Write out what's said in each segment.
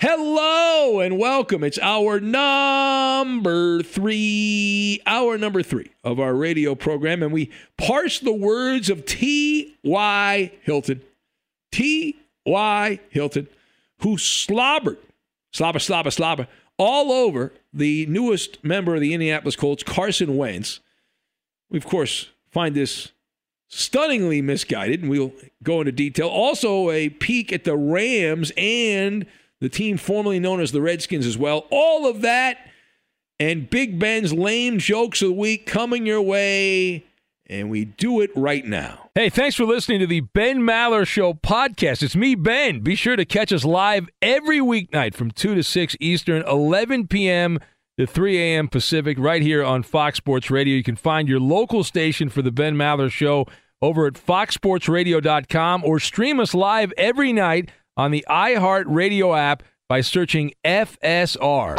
Hello and welcome. It's our number three, hour number three of our radio program, and we parse the words of T.Y. Hilton. T.Y. Hilton, who slobbered, slobber, slobber, slobber, all over the newest member of the Indianapolis Colts, Carson Wentz. We, of course, find this stunningly misguided, and we'll go into detail. Also, a peek at the Rams and the team formerly known as the Redskins as well. All of that and Big Ben's lame jokes of the week coming your way, and we do it right now. Hey, thanks for listening to the Ben Maller Show podcast. It's me, Ben. Be sure to catch us live every weeknight from 2 to 6 Eastern, 11 p.m. to 3 a.m. Pacific, right here on Fox Sports Radio. You can find your local station for the Ben Maller Show over at foxsportsradio.com or stream us live every night on the iHeart Radio app by searching FSR.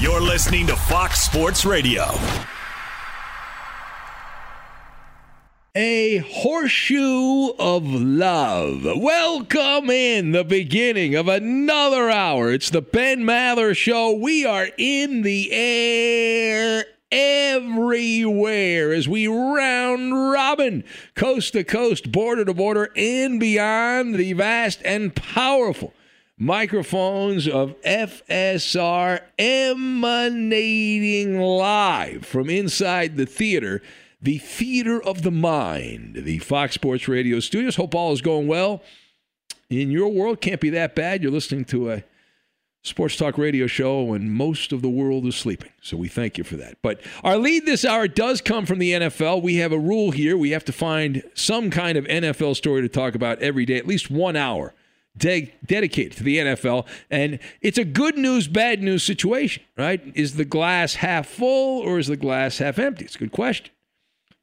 You're listening to Fox Sports Radio. A horseshoe of love. Welcome in the beginning of another hour. It's the Ben Maller Show. We are in the air everywhere as we round robin, coast to coast, border to border, and beyond the vast and powerful microphones of FSR emanating live from inside the theater, the theater of the mind, the Fox Sports Radio studios. Hope all is going well in your world. Can't be that bad. You're listening to a sports talk radio show when most of the world is sleeping. So we thank you for that. But our lead this hour does come from the NFL. We have a rule here. We have to find some kind of NFL story to talk about every day, at least one hour de- dedicated to the NFL. And it's a good news, bad news situation, right? Is the glass half full or is the glass half empty? It's a good question.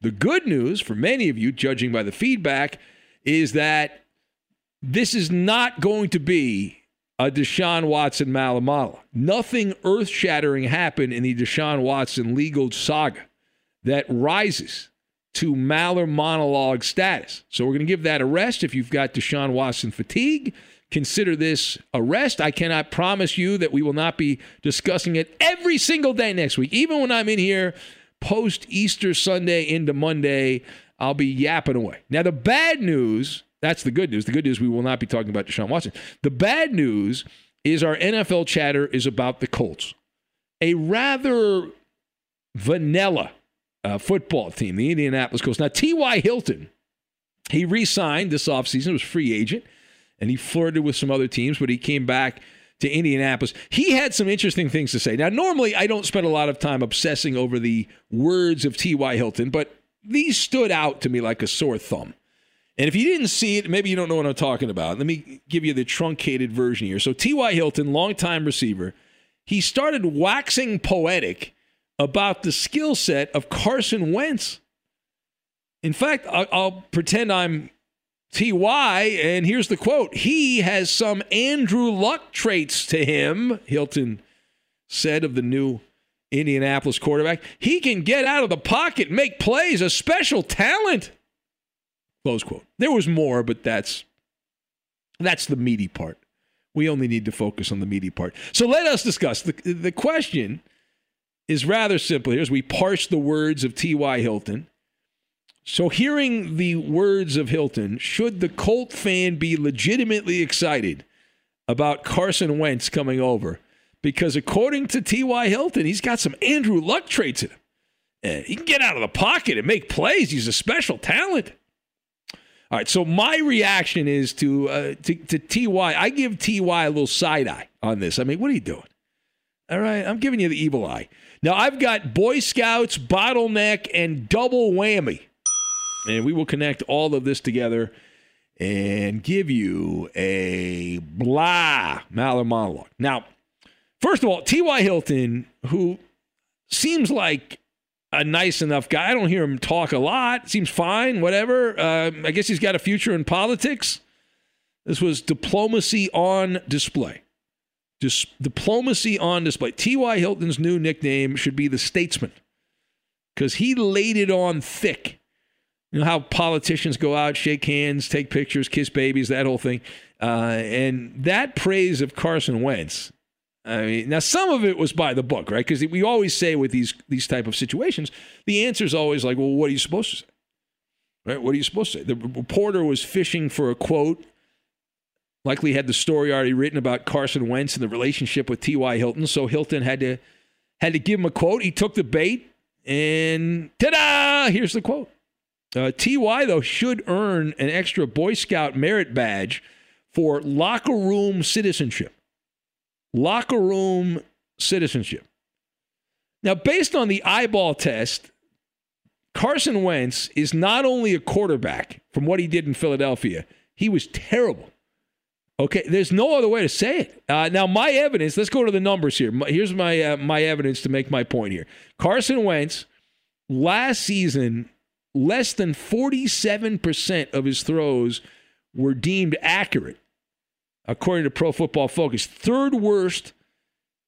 The good news for many of you, judging by the feedback, is that this is not going to be a Deshaun Watson Malamala. Nothing earth shattering happened in the Deshaun Watson legal saga that rises to Maller monologue status. So we're going to give that a rest. If you've got Deshaun Watson fatigue, consider this a rest. I cannot promise you that we will not be discussing it every single day next week. Even when I'm in here post Easter Sunday into Monday, I'll be yapping away. Now, the bad news that's the good news. The good news we will not be talking about Deshaun Watson. The bad news is our NFL chatter is about the Colts, a rather vanilla uh, football team, the Indianapolis Colts. Now, T.Y. Hilton, he re signed this offseason, was free agent, and he flirted with some other teams, but he came back to Indianapolis. He had some interesting things to say. Now, normally I don't spend a lot of time obsessing over the words of T.Y. Hilton, but these stood out to me like a sore thumb. And if you didn't see it, maybe you don't know what I'm talking about. Let me give you the truncated version here. So, T.Y. Hilton, longtime receiver, he started waxing poetic about the skill set of Carson Wentz. In fact, I'll, pretend I'm T.Y., and here's the quote He has some Andrew Luck traits to him, Hilton said of the new Indianapolis quarterback. He can get out of the pocket, make plays, a special talent. Close quote. There was more, but that's that's the meaty part. We only need to focus on the meaty part. So let us discuss. The, the question is rather simple here as we parse the words of T.Y. Hilton. So, hearing the words of Hilton, should the Colt fan be legitimately excited about Carson Wentz coming over? Because according to T.Y. Hilton, he's got some Andrew Luck traits in him. Uh, he can get out of the pocket and make plays. He's a special talent. All right, so my reaction is to uh, to, to Ty. I give Ty a little side eye on this. I mean, what are you doing? All right, I'm giving you the evil eye. Now I've got Boy Scouts, bottleneck, and double whammy, and we will connect all of this together and give you a blah Maller monologue. Now, first of all, T.Y. Hilton, who seems like a nice enough guy. I don't hear him talk a lot. Seems fine, whatever. Uh, I guess he's got a future in politics. This was diplomacy on display. Dis- diplomacy on display. T.Y. Hilton's new nickname should be the statesman because he laid it on thick. You know how politicians go out, shake hands, take pictures, kiss babies, that whole thing. Uh, and that praise of Carson Wentz I mean, now some of it was by the book, right? Because we always say with these these type of situations, the answer is always like, "Well, what are you supposed to say?" Right? What are you supposed to say? The reporter was fishing for a quote. Likely had the story already written about Carson Wentz and the relationship with T.Y. Hilton, so Hilton had to had to give him a quote. He took the bait, and ta-da! Here's the quote. Uh, Ty though should earn an extra Boy Scout merit badge for locker room citizenship locker room citizenship. Now, based on the eyeball test, Carson Wentz is not only a quarterback from what he did in Philadelphia, he was terrible. Okay, there's no other way to say it. Uh, now, my evidence. Let's go to the numbers here. Here's my uh, my evidence to make my point here. Carson Wentz last season, less than 47 percent of his throws were deemed accurate according to Pro Football Focus. Third worst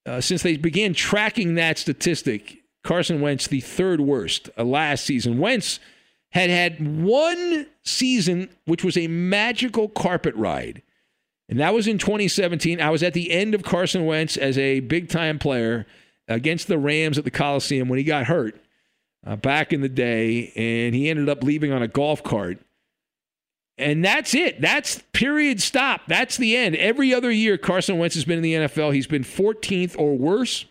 uh, since they began tracking that statistic. Carson Wentz, the third worst uh, last season. Wentz had had one season, which was a magical carpet ride. And that was in 2017. I was at the end of Carson Wentz as a big time player against the Rams at the Coliseum when he got hurt uh, back in the day. And he ended up leaving on a golf cart. And that's it. That's period stop. That's the end. Every other year Carson Wentz has been in the NFL, he's been 14th or worse.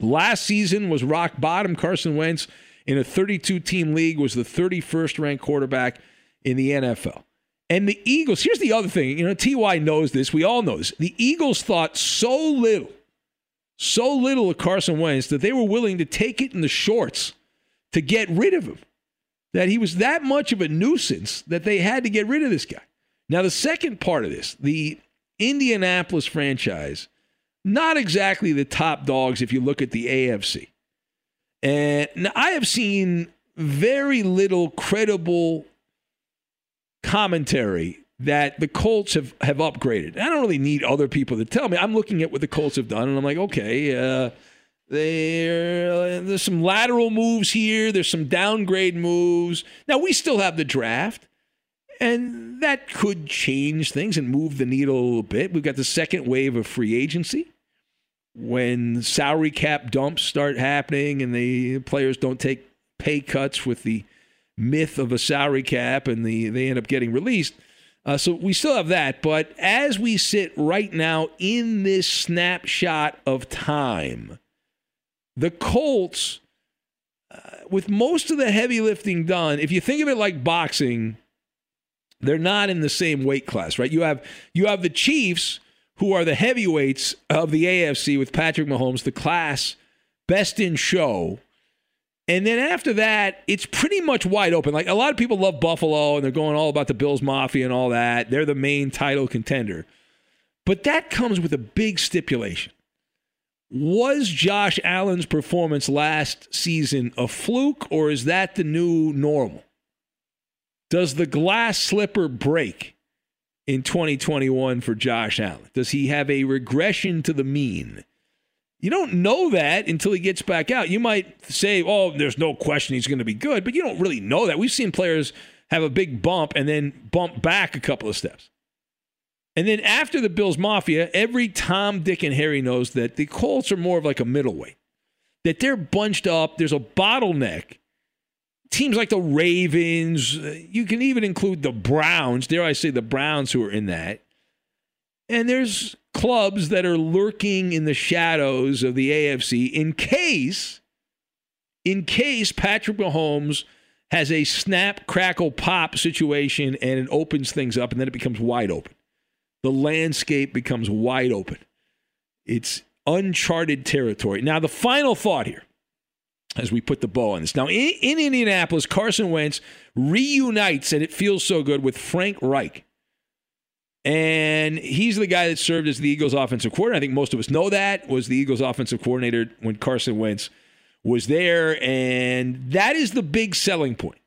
Last season was rock bottom. Carson Wentz in a 32 team league was the 31st ranked quarterback in the NFL. And the Eagles, here's the other thing, you know, TY knows this, we all know this. The Eagles thought so little, so little of Carson Wentz that they were willing to take it in the shorts to get rid of him. That he was that much of a nuisance that they had to get rid of this guy. Now, the second part of this, the Indianapolis franchise, not exactly the top dogs if you look at the AFC. And I have seen very little credible commentary that the Colts have, have upgraded. I don't really need other people to tell me. I'm looking at what the Colts have done, and I'm like, okay, uh, there, there's some lateral moves here. There's some downgrade moves. Now we still have the draft, and that could change things and move the needle a little bit. We've got the second wave of free agency when salary cap dumps start happening and the players don't take pay cuts with the myth of a salary cap and the they end up getting released. Uh, so we still have that, but as we sit right now in this snapshot of time, the Colts, uh, with most of the heavy lifting done, if you think of it like boxing, they're not in the same weight class, right? You have you have the Chiefs who are the heavyweights of the AFC with Patrick Mahomes, the class best in show. And then after that, it's pretty much wide open. Like a lot of people love Buffalo and they're going all about the Bills Mafia and all that. They're the main title contender. But that comes with a big stipulation. Was Josh Allen's performance last season a fluke or is that the new normal? Does the glass slipper break in 2021 for Josh Allen? Does he have a regression to the mean? You don't know that until he gets back out. You might say, oh, there's no question he's going to be good, but you don't really know that. We've seen players have a big bump and then bump back a couple of steps. And then after the Bills Mafia, every Tom, Dick, and Harry knows that the Colts are more of like a middleweight, that they're bunched up. There's a bottleneck. Teams like the Ravens, uh, you can even include the Browns, dare I say the Browns who are in that. And there's clubs that are lurking in the shadows of the AFC in case, in case Patrick Mahomes has a snap, crackle, pop situation and it opens things up and then it becomes wide open. The landscape becomes wide open. It's uncharted territory. Now, the final thought here as we put the bow on this. Now, in, in Indianapolis, Carson Wentz reunites, and it feels so good, with Frank Reich. And he's the guy that served as the Eagles' offensive coordinator. I think most of us know that was the Eagles' offensive coordinator when Carson Wentz was there, and that is the big selling point.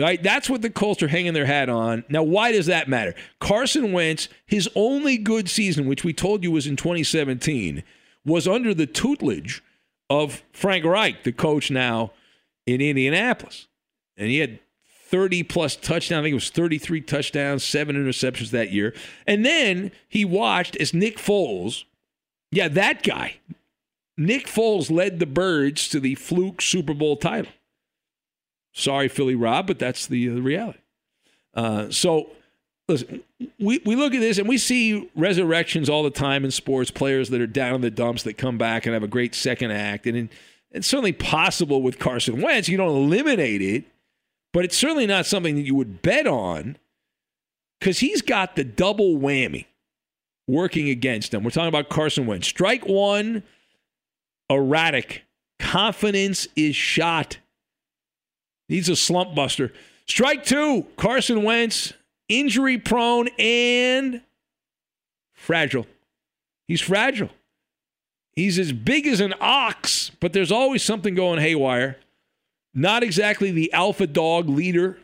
Right? That's what the Colts are hanging their hat on. Now, why does that matter? Carson Wentz, his only good season, which we told you was in 2017, was under the tutelage of Frank Reich, the coach now in Indianapolis. And he had 30 plus touchdowns. I think it was 33 touchdowns, seven interceptions that year. And then he watched as Nick Foles, yeah, that guy, Nick Foles led the Birds to the fluke Super Bowl title. Sorry, Philly Rob, but that's the, reality. Uh, so, listen, we, we look at this and we see resurrections all the time in sports, players that are down in the dumps that come back and have a great second act. And in, it's certainly possible with Carson Wentz. You don't eliminate it, but it's certainly not something that you would bet on because he's got the double whammy working against him. We're talking about Carson Wentz. Strike one, erratic. Confidence is shot. He's a slump buster. Strike two, Carson Wentz, injury prone and fragile. He's fragile. He's as big as an ox, but there's always something going haywire. Not exactly the alpha dog leader.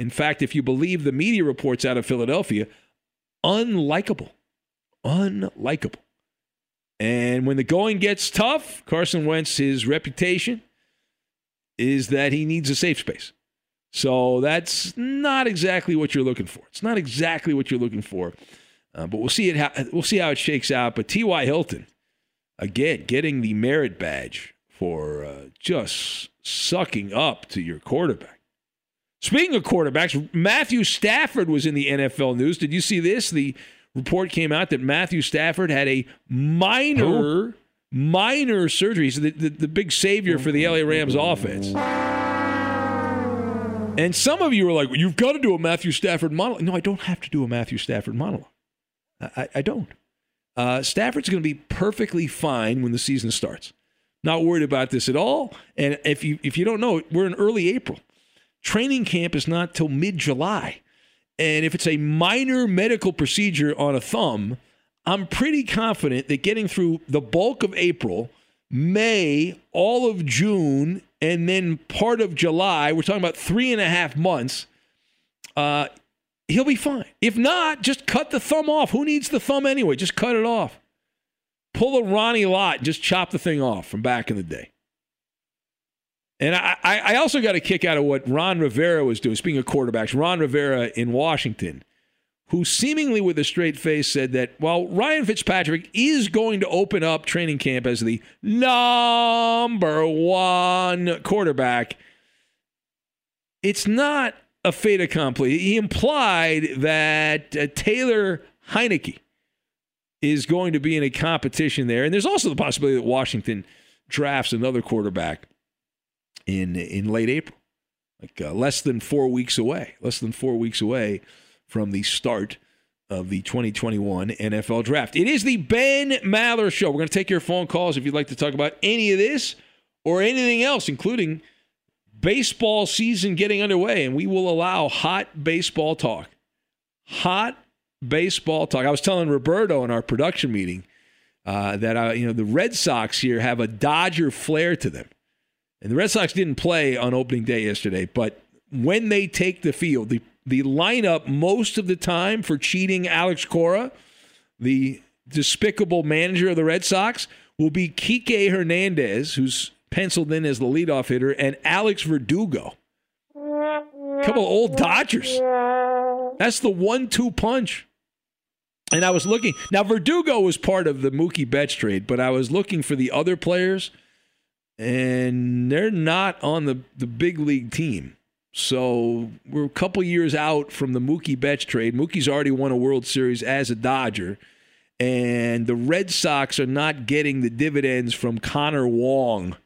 In fact, if you believe the media reports out of Philadelphia, unlikable. Unlikable. And when the going gets tough, Carson Wentz, his reputation is that he needs a safe space. So that's not exactly what you're looking for. It's not exactly what you're looking for. Uh, but we'll see it. How, we'll see how it shakes out. But T.Y. Hilton, again, getting the merit badge for uh, just sucking up to your quarterback. Speaking of quarterbacks, Matthew Stafford was in the NFL news. Did you see this? The report came out that Matthew Stafford had a minor, minor surgery. He's the, the, the big savior for the LA Rams offense. And some of you are like, you've got to do a Matthew Stafford monologue. No, I don't have to do a Matthew Stafford monologue. I, I don't. Uh, Stafford's going to be perfectly fine when the season starts. Not worried about this at all. And if you if you don't know, we're in early April. Training camp is not till mid July. And if it's a minor medical procedure on a thumb, I'm pretty confident that getting through the bulk of April, May, all of June, and then part of July, we're talking about three and a half months, uh, he'll be fine. If not, just cut the thumb off. Who needs the thumb anyway? Just cut it off. Pull a Ronnie Lott just chop the thing off from back in the day. And I, I also got a kick out of what Ron Rivera was doing. Speaking of quarterbacks, Ron Rivera in Washington, who seemingly with a straight face said that while Ryan Fitzpatrick is going to open up training camp as the number one quarterback, it's not a fait accompli. He implied that uh, Taylor Heinicke is going to be in a competition there. And there's also the possibility that Washington drafts another quarterback in in late April, like uh, less than four weeks away, less than four weeks away from the start of the 2021 NFL Draft. It is the Ben Maller Show. We're going to take your phone calls if you'd like to talk about any of this or anything else, including baseball season getting underway, and we will allow hot baseball talk. Hot baseball talk. I was telling Roberto in our production meeting uh, that uh, you know the Red Sox here have a Dodger flair to them. And the Red Sox didn't play on opening day yesterday, but when they take the field, the, the lineup most of the time for cheating Alex Cora, the despicable manager of the Red Sox, will be Kike Hernandez, who's penciled in as the leadoff hitter, and Alex Verdugo. Couple old Dodgers. That's the one-two punch. And I was looking. Now Verdugo was part of the Mookie Betts trade, but I was looking for the other players and they're not on the, the big league team. So we're a couple years out from the Mookie Betts trade. Mookie's already won a World Series as a Dodger, and the Red Sox are not getting the dividends from Connor Wong.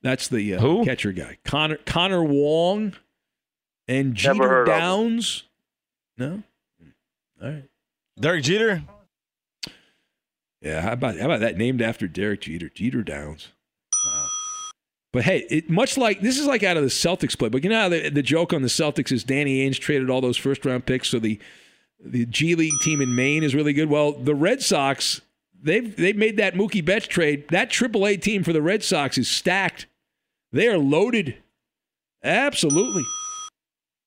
That's the uh, catcher guy, Connor Connor Wong, and Jeter Downs. No, all right, Derek Jeter. Yeah, how about how about that? Named after Derek Jeter, Jeter Downs. But hey, it, much like this is like out of the Celtics play. But you know the, the joke on the Celtics is Danny Ainge traded all those first round picks, so the the G League team in Maine is really good. Well, the Red Sox they've they've made that Mookie Betts trade. That AAA team for the Red Sox is stacked. They are loaded. Absolutely.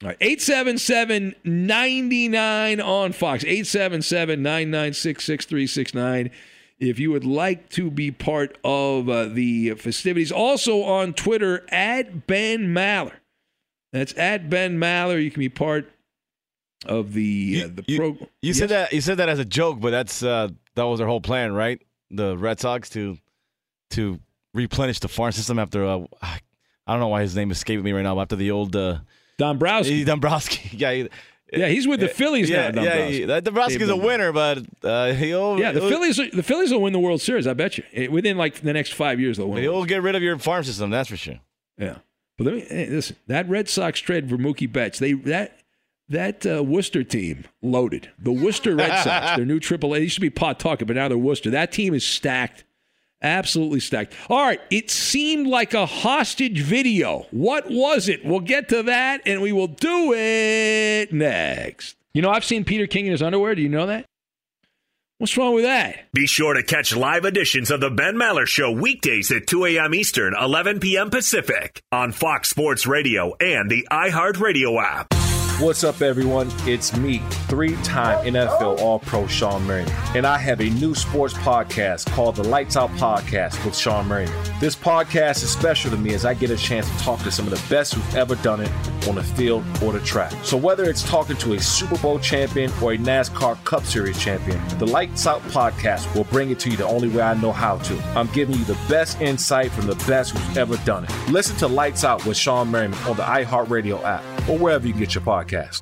All right, 877 99 on Fox. 877 996 6369 if you would like to be part of uh, the festivities. Also on Twitter, at Ben Maller. That's at Ben Maller. You can be part of the uh, the program. You yes? said that you said that as a joke, but that's uh, that was their whole plan, right? The Red Sox to to replenish the farm system after uh, I don't know why his name escaped me right now. After the old uh, Dombrowski, Dombrowski, yeah. Yeah, he's with the Phillies yeah, now. Yeah, yeah. Dombrowski's a winner, but uh, he'll. Yeah, the he'll, Phillies. The Phillies will win the World Series. I bet you. Within like the next five years, they'll win. He'll get rid of your farm system. That's for sure. Yeah, but let me hey, listen. That Red Sox trade for Mookie Betts. They that that uh, Worcester team loaded. The Worcester Red Sox, their new AAA. They used to be Pawtucket, but now they're Worcester. That team is stacked. Absolutely stacked. All right, it seemed like a hostage video. What was it? We'll get to that, and we will do it next. You know, I've seen Peter King in his underwear. Do you know that? What's wrong with that? Be sure to catch live editions of The Ben Maller Show weekdays at 2 a.m. Eastern, 11 p.m. Pacific on Fox Sports Radio and the iHeartRadio app. What's up, everyone? It's me, three time NFL All Pro Shawne Merriman, and I have a new sports podcast called the Lights Out Podcast with Shawne Merriman. This podcast is special to me as I get a chance to talk to some of the best who've ever done it on the field or the track. So whether it's talking to a Super Bowl champion or a NASCAR Cup Series champion, the Lights Out podcast will bring it to you the only way I know how to. I'm giving you the best insight from the best who's ever done it. Listen to Lights Out with Shawne Merriman on the iHeartRadio app or wherever you get your podcast.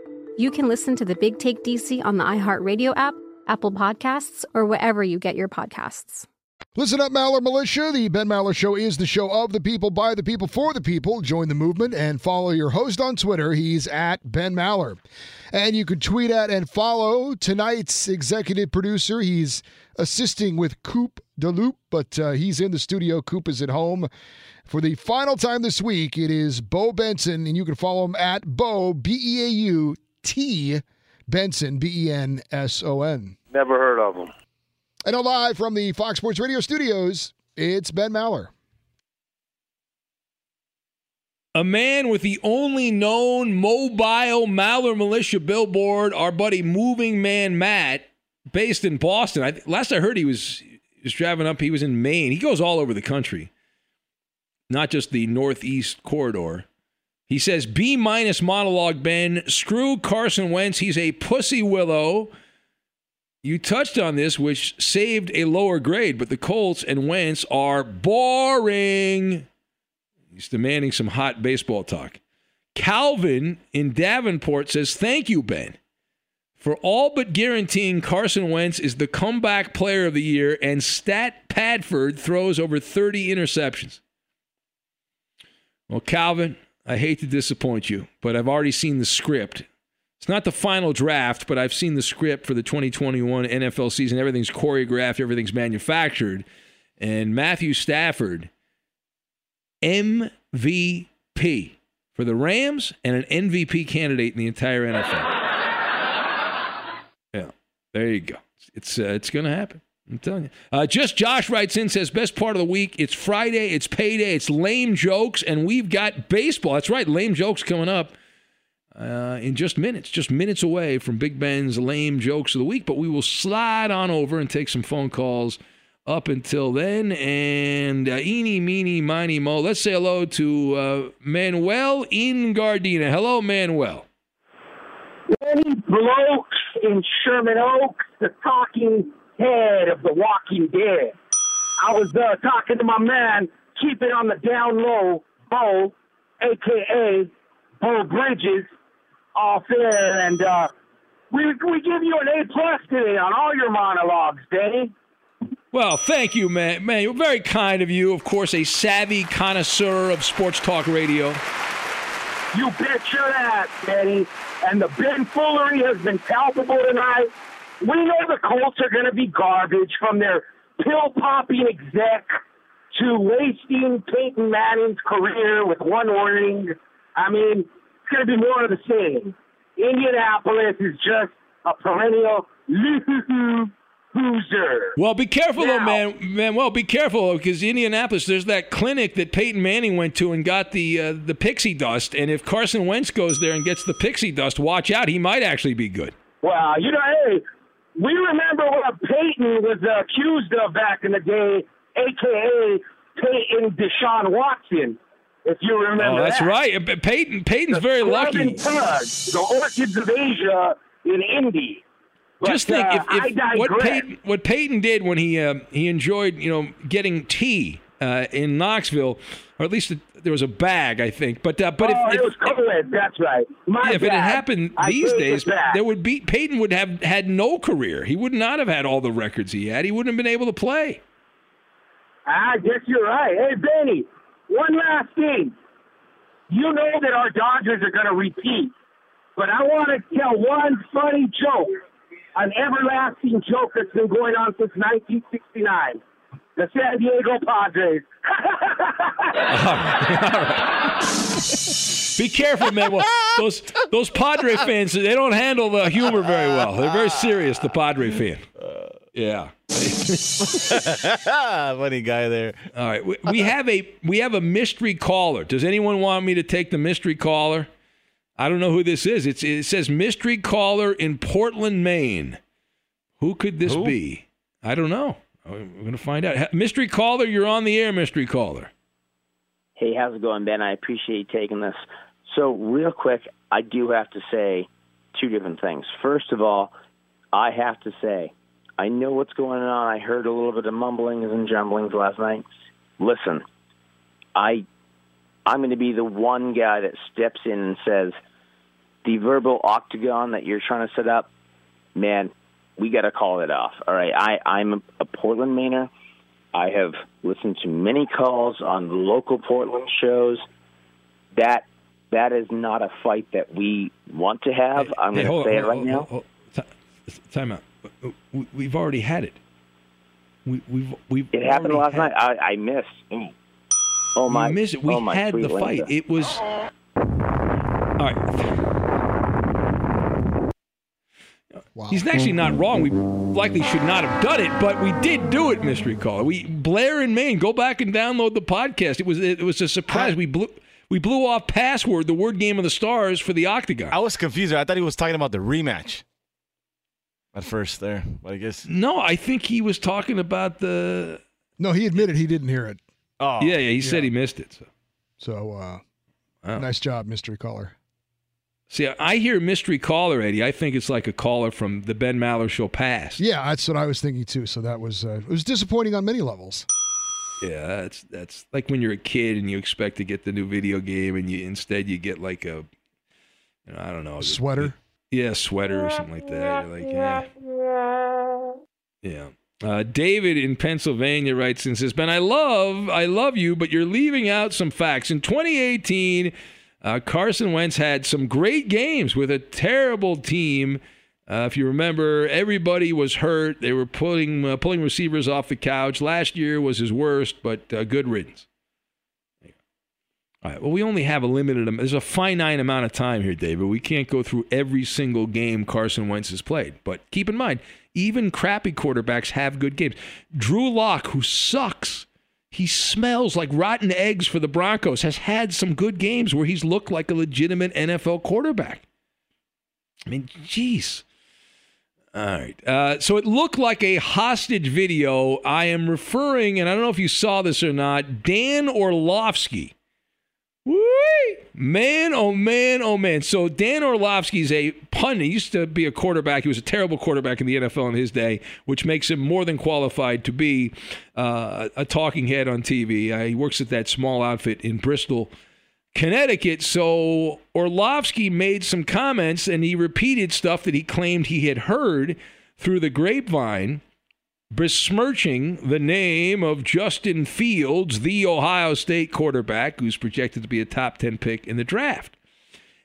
you can listen to the Big Take DC on the iHeartRadio app, Apple Podcasts, or wherever you get your podcasts. Listen up, Maller Militia. The Ben Maller Show is the show of the people, by the people, for the people. Join the movement and follow your host on Twitter. He's at Ben Maller. And you can tweet at and follow tonight's executive producer. He's assisting with Coop DeLoop, but uh, he's in the studio. Coop is at home. For the final time this week, it is Bo Benson, and you can follow him at Bo, B E A U T Benson, B E N S O N. Never heard of him. And live from the Fox Sports Radio studios, it's Ben Maller. A man with the only known mobile Maller militia billboard, our buddy Moving Man Matt, based in Boston. I, last I heard, he was he was driving up. He was in Maine. He goes all over the country, not just the Northeast corridor. He says B minus monologue. Ben, screw Carson Wentz. He's a pussy willow. You touched on this, which saved a lower grade, but the Colts and Wentz are boring. He's demanding some hot baseball talk. Calvin in Davenport says, Thank you, Ben, for all but guaranteeing Carson Wentz is the comeback player of the year and Stat Padford throws over 30 interceptions. Well, Calvin, I hate to disappoint you, but I've already seen the script. It's not the final draft, but I've seen the script for the 2021 NFL season. Everything's choreographed, everything's manufactured. And Matthew Stafford, MVP for the Rams and an MVP candidate in the entire NFL. Yeah, there you go. It's uh, it's going to happen. I'm telling you. Uh, just Josh writes in says best part of the week. It's Friday. It's payday. It's lame jokes, and we've got baseball. That's right, lame jokes coming up uh, in just minutes. Just minutes away from Big Ben's lame jokes of the week. But we will slide on over and take some phone calls up until then. And uh, eeny, meeny, miny, mo. Let's say hello to uh, Manuel in Gardena. Hello, Manuel. Benny Blokes in Sherman Oaks, the talking head of the Walking Dead. I was uh, talking to my man, keep it on the down low, Bo, aka Bo Bridges, off there, and uh, we we give you an A plus today on all your monologues, Danny. Well, thank you, man. Man, you're very kind of you. Of course, a savvy connoisseur of sports talk radio. You betcha that, Danny. And the Ben Foolery has been palpable tonight. We know the Colts are going to be garbage from their pill popping exec to wasting Peyton Manning's career with one warning. I mean, it's going to be more of the same. Indianapolis is just a perennial loser. Well, be careful Now- though, man. Man, well, be careful because Indianapolis. There's that clinic that Peyton Manning went to and got the uh, the pixie dust. And if Carson Wentz goes there and gets the pixie dust, watch out. He might actually be good. Well, you know, hey, we remember what Peyton was accused of back in the day, aka Peyton Deshaun Watson. If you remember oh, that's that. right. Peyton Peyton's very lucky. Tug, the Orchids of Asia in Indy. But, Just think uh, if, if what. Peyton what Peyton did when he uh, he enjoyed you know getting tea uh, in Knoxville, or at least there was a bag, I think. But uh, but oh, if, it was co-ed, that's right. My Yeah, if it had happened these days, there would be Peyton would have had no career. He would not have had all the records he had. He wouldn't have been able to play. I guess you're right. Hey, Benny, one last thing. You know that our Dodgers are going to repeat, but I want to tell one funny joke, an everlasting joke that's been going on since 1969. The San Diego Padres. Be careful, man. Well, those those Padre fans, they don't handle the humor very well. They're very serious. The Padre fan. Yeah. Funny guy there. All right, we, we have a we have a mystery caller. Does anyone want me to take the mystery caller? I don't know who this is. It's, it says mystery caller in Portland, Maine. Who could this Who? be? I don't know. Oh, we're going to find out. Mystery caller, you're on the air. Mystery caller. Hey, how's it going, Ben? I appreciate you taking this. So, real quick, I do have to say two different things. First of all, I have to say, I know what's going on. I heard a little bit of mumblings and jumblings last night. Listen, I, I'm going to be the one guy that steps in and says, the verbal octagon that you're trying to set up, man, we got to call it off. All right, I, I'm a, a Portland Mainer. I have listened to many calls on local Portland shows. That that is not a fight that we want to have. I'm Hey, going hold to on, say it right on, now. hold hold Time out. We- We've already had it. We, we've we've It happened last night. I, I missed. Mm. Oh my! We missed it. We oh had the fight. Linda. It was. All right. He's actually not wrong. We likely should not have done it, but we did do it, mystery caller. We Blair in Maine. Go back and download the podcast. It was it was a surprise. We blew we blew off password, the word game of the stars for the octagon. I was confused. I thought he was talking about the rematch. at first there, but I guess No, I think he was talking about the. No, he admitted he didn't hear it. Oh, yeah, yeah. He said he missed it. So. So, uh, Oh. nice job, mystery caller. See, I hear mystery caller, Eddie. I think it's like a caller from the Ben Maller show past. Yeah, that's what I was thinking too. So that was uh, it was disappointing on many levels. Yeah, that's that's like when you're a kid and you expect to get the new video game and you instead you get like a, you know, I don't know, Sweater. yeah, sweater or something like that. You're like, yeah, yeah. Uh, David in Pennsylvania writes and says, "Ben, I love, I love you, but you're leaving out some facts. In 2018, uh, Carson Wentz had some great games with a terrible team." Uh, if you remember, everybody was hurt. They were pulling uh, pulling receivers off the couch. Last year was his worst, but uh, good riddance. All right. Well, we only have a limited. am- There's a finite amount of time here, David. We can't go through every single game Carson Wentz has played. But keep in mind, even crappy quarterbacks have good games. Drew Lock, who sucks, he smells like rotten eggs for the Broncos. Has had some good games where he's looked like a legitimate NFL quarterback. I mean, jeez. All right. Uh, so it looked like a hostage video. I am referring, and I don't know if you saw this or not, Dan Orlovsky. Man, oh man, oh man. So Dan Orlovsky's a pundit. He used to be a quarterback. He was a terrible quarterback in the NFL in his day, which makes him more than qualified to be uh, a talking head on TV. Uh, he works at that small outfit in Bristol, Connecticut. So Orlovsky made some comments and he repeated stuff that he claimed he had heard through the grapevine besmirching the name of Justin Fields, the Ohio State quarterback who's projected to be a top 10 pick in the draft.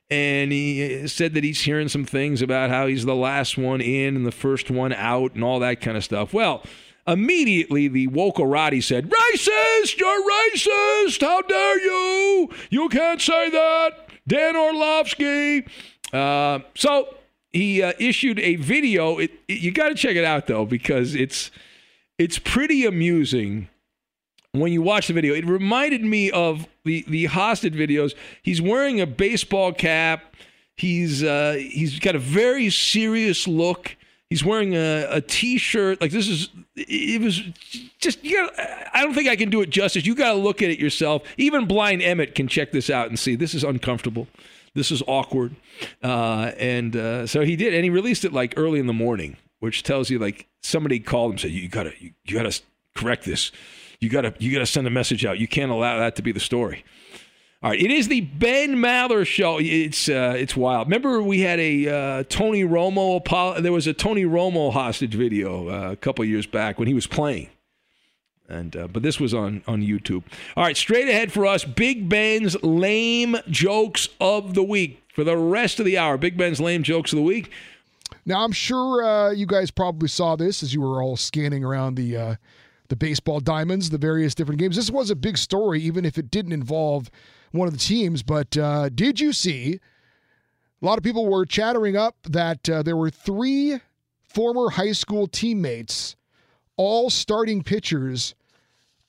And he uh, said that he's hearing some things about how he's the last one in and the first one out and all that kind of stuff. Well, immediately the Wokarati said, Racist! You're racist! How dare you! You can't say that! Dan Orlovsky! Uh, so he uh, issued a video. It, it- you got to check it out though because it's it's pretty amusing when you watch the video. It reminded me of the the hostage videos. He's wearing a baseball cap. He's uh, he's got a very serious look. He's wearing a, a t-shirt. Like this is it was just you got I don't think I can do it justice. You got to look at it yourself. Even blind Emmett can check this out and see this is uncomfortable. This is awkward. Uh, and uh, so he did and he released it like early in the morning, which tells you like somebody called him said you got to you, you got to correct this. You got to you got to send a message out. You can't allow that to be the story. All right, it is the Ben Maller show. It's uh, it's wild. Remember we had a uh, Tony Romo. There was a Tony Romo hostage video uh, a couple years back when he was playing, and uh, but this was on on YouTube. All right, straight ahead for us, Big Ben's lame jokes of the week for the rest of the hour. Big Ben's lame jokes of the week. Now I'm sure uh, you guys probably saw this as you were all scanning around the uh, the baseball diamonds, the various different games. This was a big story, even if it didn't involve one of the teams. But uh, did you see? A lot of people were chattering up that uh, there were three former high school teammates, all starting pitchers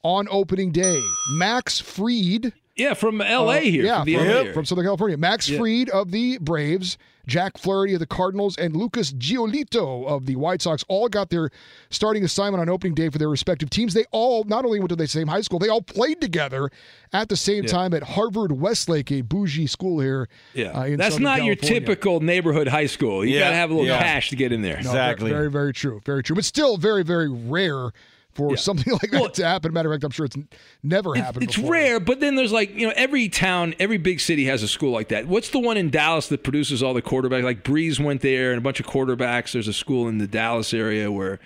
on opening day. Max Fried. Yeah, from L.A. Uh, here, Yeah, from from, LA from Southern California. Max Yeah. Fried of the Braves, Jack Flaherty of the Cardinals, and Lucas Giolito of the White Sox all got their starting assignment on opening day for their respective teams. They all not only went to the same high school, they all played together at the same Yeah. time at Harvard Westlake, a bougie school here. Yeah, uh, in that's Southern not your typical neighborhood high school. You Yeah, got to have a little yeah. cash to get in there. No, ve- Very, very true. Very true. But still very, very rare for something like that to happen. Matter of fact, I'm sure it's never happened It's before. rare, but then there's like, you know, every town, every big city has a school like that. What's the one in Dallas that produces all the quarterbacks? Like Brees went there and a bunch of quarterbacks. There's a school in the Dallas area where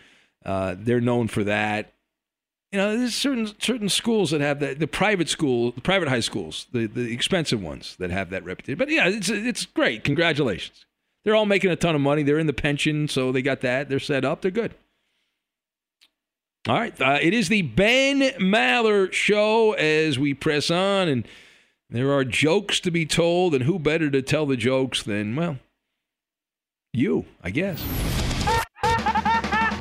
uh, they're known for that. You know, there's certain certain schools that have that. The private school, the private high schools, the, the expensive ones that have that reputation. But yeah, it's it's great. Congratulations. They're all making a ton of money. They're in the pension, so they got that. They're set up. They're good. All right. Uh, it is the Ben Maller show as we press on, and there are jokes to be told, and who better to tell the jokes than, well, you, I guess.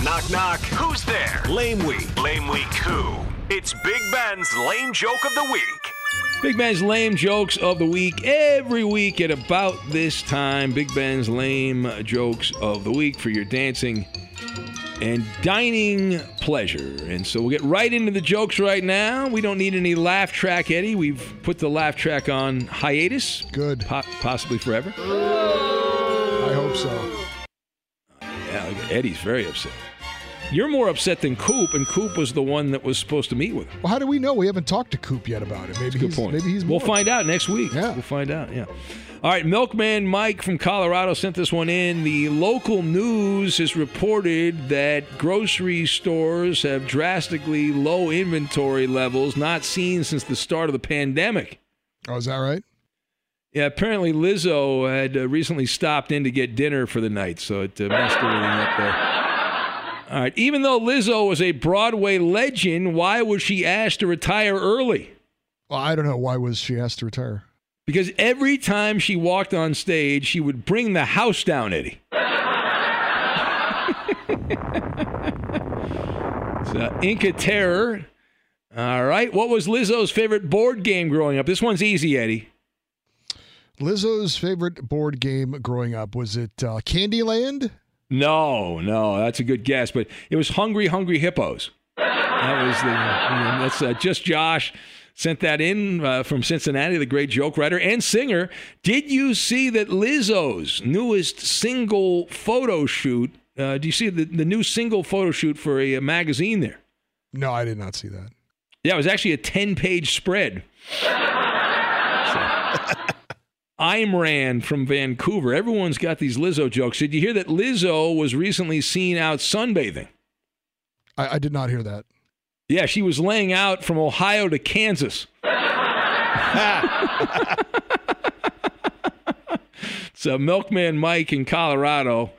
Knock, knock. Who's there? Lame Week. Lame Week who? It's Big Ben's Lame Joke of the Week. Big Ben's lame jokes of the week every week at about this time. Big Ben's lame jokes of the week for your dancing and dining pleasure. And so we'll get right into the jokes right now. We don't need any laugh track, Eddie. We've put the laugh track on hiatus. Good. Po- possibly forever. I hope so. Yeah, Eddie's very upset. You're more upset than Coop, and Coop was the one that was supposed to meet with him. Well, how do we know? We haven't talked to Coop yet about it. Maybe Good he's, point. Maybe he's. We'll find out next week. Yeah. We'll find out. Yeah. All right. Milkman Mike from Colorado sent this one in. The local news has reported that grocery stores have drastically low inventory levels not seen since the start of the pandemic. Oh, is that right? Yeah, apparently Lizzo had uh, recently stopped in to get dinner for the night, so it uh, messed everything up there. All right. Even though Lizzo was a Broadway legend, why was she asked to retire early? Well, I don't know. Why was she asked to retire? Because every time she walked on stage, she would bring the house down, Eddie. it's, uh, Inca Terror. All right. What was Lizzo's favorite board game growing up? This one's easy, Eddie. Lizzo's favorite board game growing up was it uh, Candyland? No, no, that's a good guess, but it was Hungry Hungry Hippos. That was the that's uh, just Josh sent that in uh, from Cincinnati, the great joke writer and singer. Did you see that Lizzo's newest single photo shoot? Uh, do you see the, the new single photo shoot for a, a magazine there? No, I did not see that. Yeah, it was actually a 10 page spread. I'm Rand from Vancouver. Everyone's got these Lizzo jokes. Did you hear that Lizzo was recently seen out sunbathing? I, I did not hear that. Yeah, she was laying out from Ohio to Kansas. so, Milkman Mike in Colorado.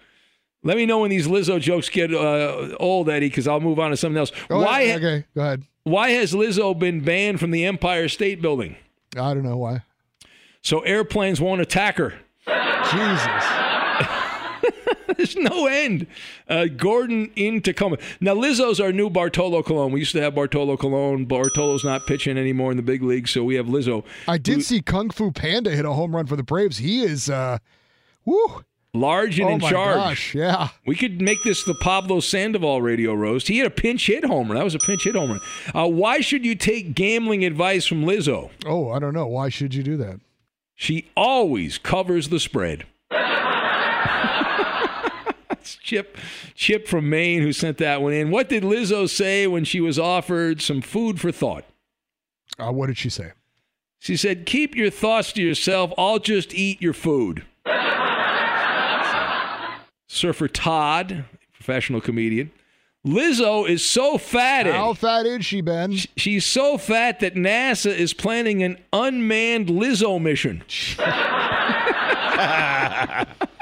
Let me know when these Lizzo jokes get uh, old, Eddie, because I'll move on to something else. Go why? ahead. Okay, go ahead. Why has Lizzo been banned from the Empire State Building? I don't know why. So airplanes won't attack her. Jesus. There's no end. Uh, Gordon in Tacoma. Now, Lizzo's our new Bartolo Colon. We used to have Bartolo Colon. Bartolo's not pitching anymore in the big league, so we have Lizzo. I did see Kung Fu Panda hit a home run for the Braves. He is, uh, woo. Large and oh in my charge. gosh, yeah. We could make this the Pablo Sandoval radio roast. He had a pinch hit homer. That was a pinch hit homer. Uh, why should you take gambling advice from Lizzo? Oh, I don't know. Why should you do that? She always covers the spread. Chip, Chip from Maine, who sent that one in. What did Lizzo say when she was offered some food for thought? Uh, what did she say? She said, "Keep your thoughts to yourself. I'll just eat your food." Surfer Todd, professional comedian. Lizzo is so fat. How fat is she, Ben? She's so fat that NASA is planning an unmanned Lizzo mission.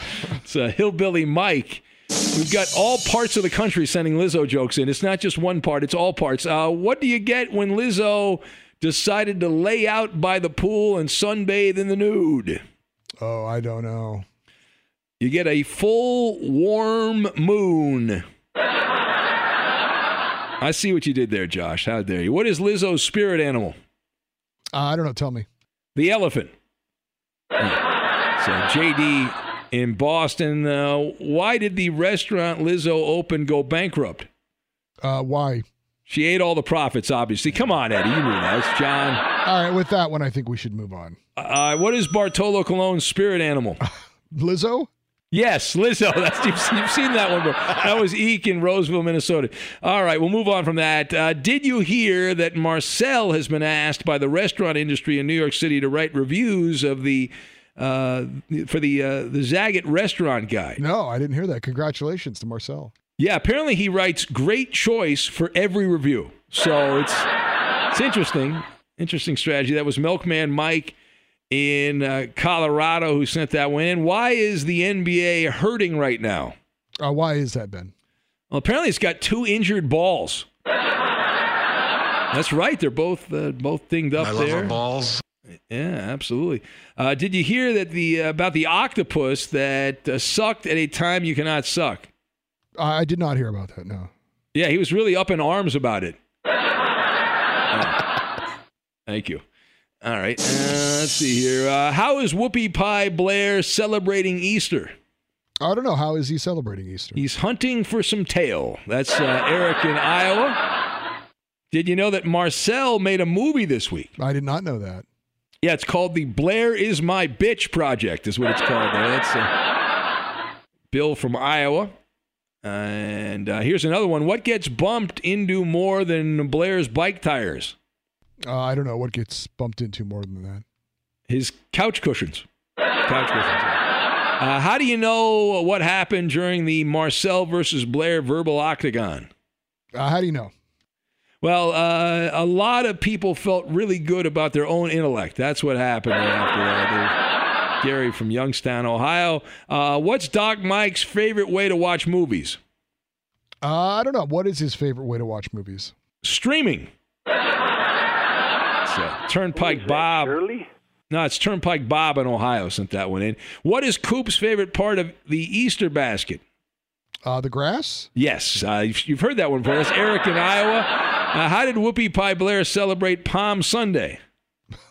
it's a hillbilly Mike. We've got all parts of the country sending Lizzo jokes in. It's not just one part; it's all parts. Uh, what do you get when Lizzo decided to lay out by the pool and sunbathe in the nude? Oh, I don't know. You get a full warm moon. I see what you did there, Josh. How dare you? What is Lizzo's spirit animal? Uh, I don't know. Tell me. The elephant. So, JD in Boston, uh, why did the restaurant Lizzo open go bankrupt? Uh, why? She ate all the profits, obviously. Come on, Eddie. You knew that. It's John. All right, with that one, I think we should move on. Uh, what is Bartolo Colon's spirit animal? Lizzo? Yes, Lizzo. That's you've, you've seen that one. Before. That was Eek in Roseville, Minnesota. All right, we'll move on from that. Uh, did you hear that Marcel has been asked by the restaurant industry in New York City to write reviews of the uh, for the uh, the Zagat restaurant guy. No, I didn't hear that. Congratulations to Marcel. Yeah, apparently he writes great choice for every review. So it's it's interesting, interesting strategy. That was Milkman Mike in uh, Colorado who sent that one in. Why is the NBA hurting right now? Uh, why is that, Ben? Well, apparently it's got two injured balls. That's right. They're both uh, both dinged up I there. love our balls. Yeah, absolutely. Uh, did you hear that the about the octopus that uh, sucked at a time you cannot suck? I did not hear about that. No. Yeah, he was really up in arms about it. Yeah. Thank you. All right. Uh, let's see here. Uh, how is Whoopi Pie Blair celebrating Easter? I don't know. How is he celebrating Easter? He's hunting for some tail. That's uh, Eric in Iowa. Did you know that Marcel made a movie this week? I did not know that. Yeah, it's called the Blair is My Bitch Project, is what it's called there. That's uh, Bill from Iowa. And uh, here's another one. What gets bumped into more than Blair's bike tires? Uh, I don't know what gets bumped into more than that. His couch cushions. Couch cushions. Uh, how do you know what happened during the Marcel versus Blair verbal octagon? Uh, how do you know? Well, uh, a lot of people felt really good about their own intellect. That's what happened after that. There's Gary from Youngstown, Ohio. Uh, what's Doc Mike's favorite way to watch movies? Uh, I don't know. What is his favorite way to watch movies? Streaming. It's, uh, Turnpike Bob. No, it's Turnpike Bob in Ohio sent that one in. What is Coop's favorite part of the Easter basket? Uh, the grass? Yes, uh, you've, you've heard that one before. That's Eric in Iowa. Uh, how did Whoopi Pie Blair celebrate Palm Sunday?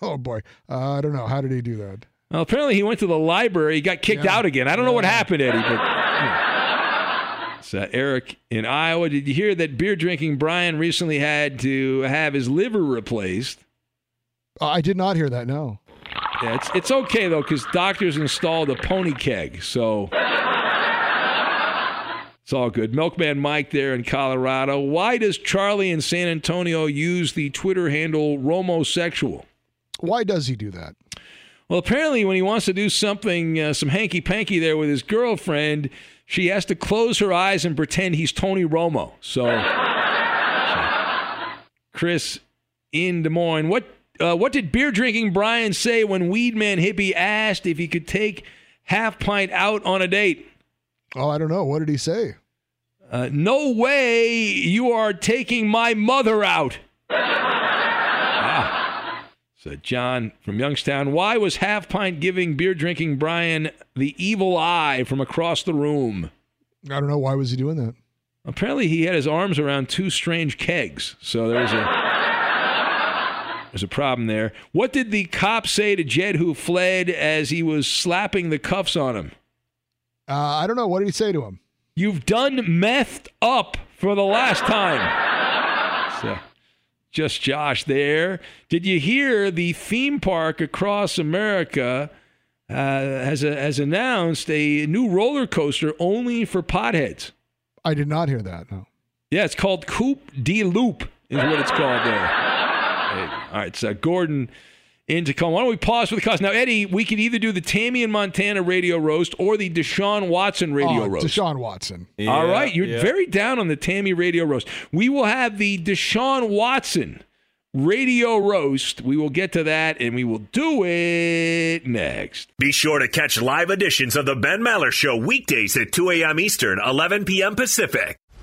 Oh boy, uh, I don't know. How did he do that? Well, apparently he went to the library. He got kicked Yeah. out again. I don't know what happened, Eddie, but. It's uh, Eric in Iowa. Did you hear that beer drinking Brian recently had to have his liver replaced? Uh, I did not hear that. No. Yeah, it's it's okay though because doctors installed a pony keg, so it's all good. Milkman Mike there in Colorado. Why does Charlie in San Antonio use the Twitter handle Romosexual? Why does he do that? Well, apparently, when he wants to do something, uh, some hanky panky there with his girlfriend, she has to close her eyes and pretend he's Tony Romo. So, so, Chris in Des Moines, what uh, what did beer drinking Brian say when Weedman Hippie asked if he could take half pint out on a date? Oh, I don't know. What did he say? Uh, no way you are taking my mother out. Ah. So, John from Youngstown, why was Half Pint giving beer drinking Brian the evil eye from across the room? I don't know. Why was he doing that? Apparently, he had his arms around two strange kegs. So, there's a. There's a problem there. What did the cop say to Jed who fled as he was slapping the cuffs on him? Uh, I don't know. What did he say to him? You've done methed up for the last time. So, just Josh there. Did you hear the theme park across America uh, has, has announced a new roller coaster only for potheads? I did not hear that. No. Yeah, it's called Coupe de Loop, is what it's called there. All right, so Gordon in Tacoma. Why don't we pause for the cause? Now, Eddie, we could either do the Tammy and Montana radio roast or the Deshaun Watson radio oh, roast. Deshaun Watson. All right, you're very down on the Tammy radio roast. We will have the Deshaun Watson radio roast. We will get to that and we will do it next. Be sure to catch live editions of The Ben Maller Show weekdays at 2 a.m. Eastern, 11 p.m. Pacific.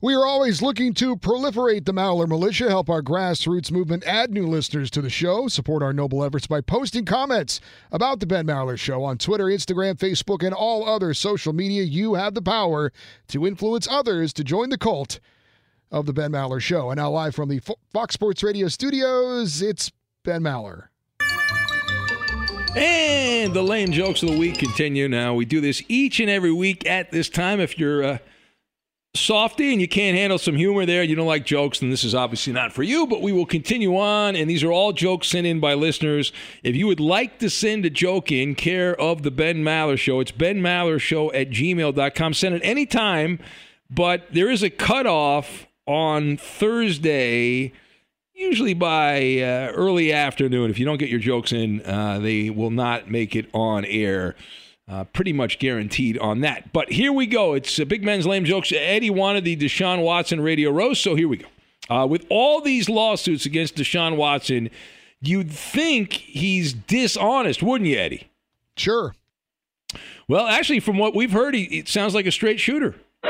We are always looking to proliferate the Maller Militia, help our grassroots movement add new listeners to the show, support our noble efforts by posting comments about the Ben Maller Show on Twitter, Instagram, Facebook, and all other social media. You have the power to influence others to join the cult of the Ben Maller Show. And now, live from the Fox Sports Radio studios, it's Ben Maller. And the lame jokes of the week continue now. We do this each and every week at this time. If you're uh, softy and you can't handle some humor there, you don't like jokes, then this is obviously not for you. But we will continue on, and these are all jokes sent in by listeners. If you would like to send a joke in, care of the Ben Maller Show, it's Ben Maller Show at gmail.com. Send it anytime, but there is a cutoff on Thursday. Usually by uh, early afternoon. If you don't get your jokes in, uh, they will not make it on air. Uh, pretty much guaranteed on that. But here we go. It's uh, Big Ben's Lame Jokes. Eddie wanted the Deshaun Watson radio roast, so here we go. Uh, with all these lawsuits against Deshaun Watson, you'd think he's dishonest, wouldn't you, Eddie? Sure. Well, actually, from what we've heard, he, it sounds like a straight shooter.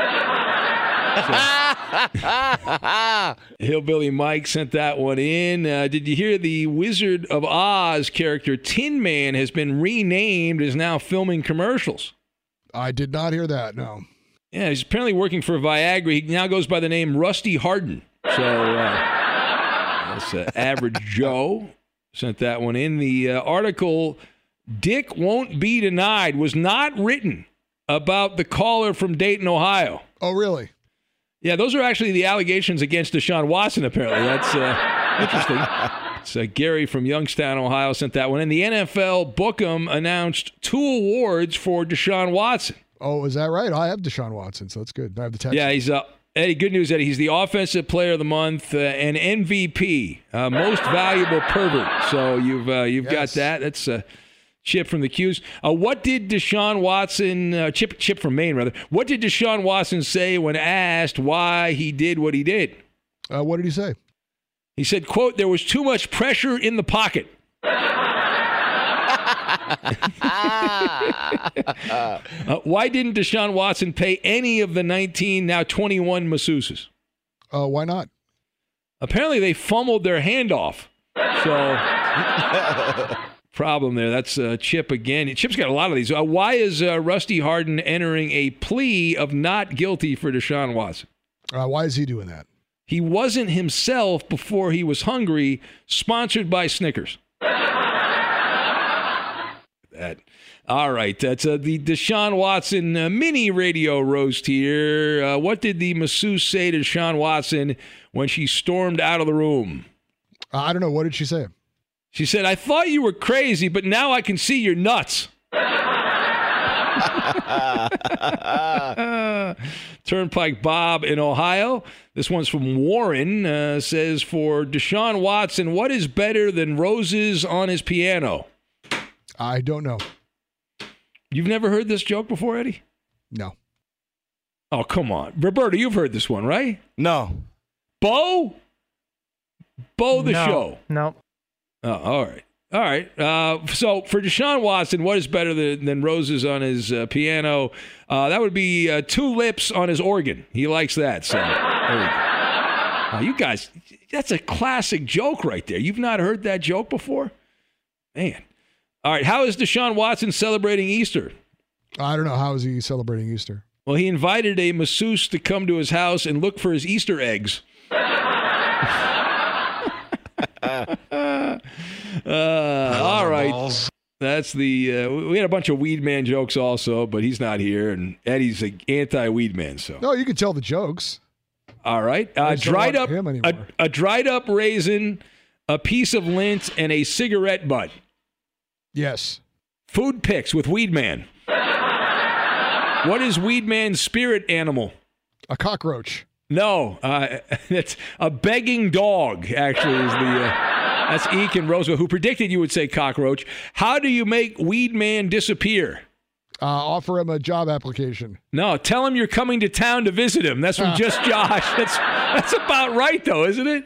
Hillbilly Mike sent that one in. Uh, did you hear the Wizard of Oz character Tin Man has been renamed, is now filming commercials? I did not hear that, no. Yeah, he's apparently working for Viagra. He now goes by the name Rusty Harden. So uh, that's uh, Average Joe sent that one in. The uh, article, Dick Won't Be Denied, was not written about the caller from Dayton, Ohio. Oh, really? Yeah, those are actually the allegations against Deshaun Watson, apparently. That's uh, interesting. It's uh, Gary from Youngstown, Ohio, sent that one. And the NFL Bookham announced two awards for Deshaun Watson. Oh, is that right? I have Deshaun Watson, so that's good. I have the text. Yeah, he's uh, Eddie. Good news, Eddie. He's the offensive player of the month uh, and MVP, uh, most valuable pervert. So you've uh, you've got that. That's uh, Chip from the Q's. Uh, what did Deshaun Watson, uh, Chip Chip from Maine rather? What did Deshaun Watson say when asked why he did what he did? Uh, what did he say? He said, "quote There was too much pressure in the pocket." Uh, why didn't Deshaun Watson pay any of the 19, now 21 masseuses? Uh, why not? Apparently, they fumbled their handoff. So, problem there. That's uh, Chip again. Chip's got a lot of these. Uh, why is uh, Rusty Hardin entering a plea of not guilty for Deshaun Watson? Uh, why is he doing that? He wasn't himself before he was hungry, sponsored by Snickers. that. All right, that's uh, the Deshaun Watson uh, mini radio roast here. Uh, what did the masseuse say to Deshaun Watson when she stormed out of the room? Uh, I don't know. What did she say? She said, I thought you were crazy, but now I can see you're nuts. Turnpike Bob in Ohio. This one's from Warren. Uh, says for Deshaun Watson, what is better than roses on his piano? I don't know. You've never heard this joke before, Eddie? No. Oh, come on. Roberta, you've heard this one, right? No. Bo? Bo the No. show. No. Oh, all right. All right. Uh, so for Deshaun Watson, what is better than, than roses on his uh, piano? Uh, that would be uh, two lips on his organ. He likes that. So there we go. Uh, you guys, that's a classic joke right there. You've not heard that joke before? Man. All right. How is Deshaun Watson celebrating Easter? I don't know. How is he celebrating Easter? Well, he invited a masseuse to come to his house and look for his Easter eggs. Uh, all right. That's the. Uh, we had a bunch of weed man jokes also, but he's not here, and Eddie's an anti weed man. So No, you can tell the jokes. all right, uh, dried up a, a dried up raisin, a piece of lint, and a cigarette butt. Yes. Food picks with Weed Man. what is Weed Man's spirit animal? A cockroach. No, uh, it's a begging dog. Actually, is the uh, that's Eek and Roosevelt who predicted you would say cockroach. How do you make Weed Man disappear? Uh, offer him a job application. No, tell him you're coming to town to visit him. That's from just Josh. That's that's about right, though, isn't it?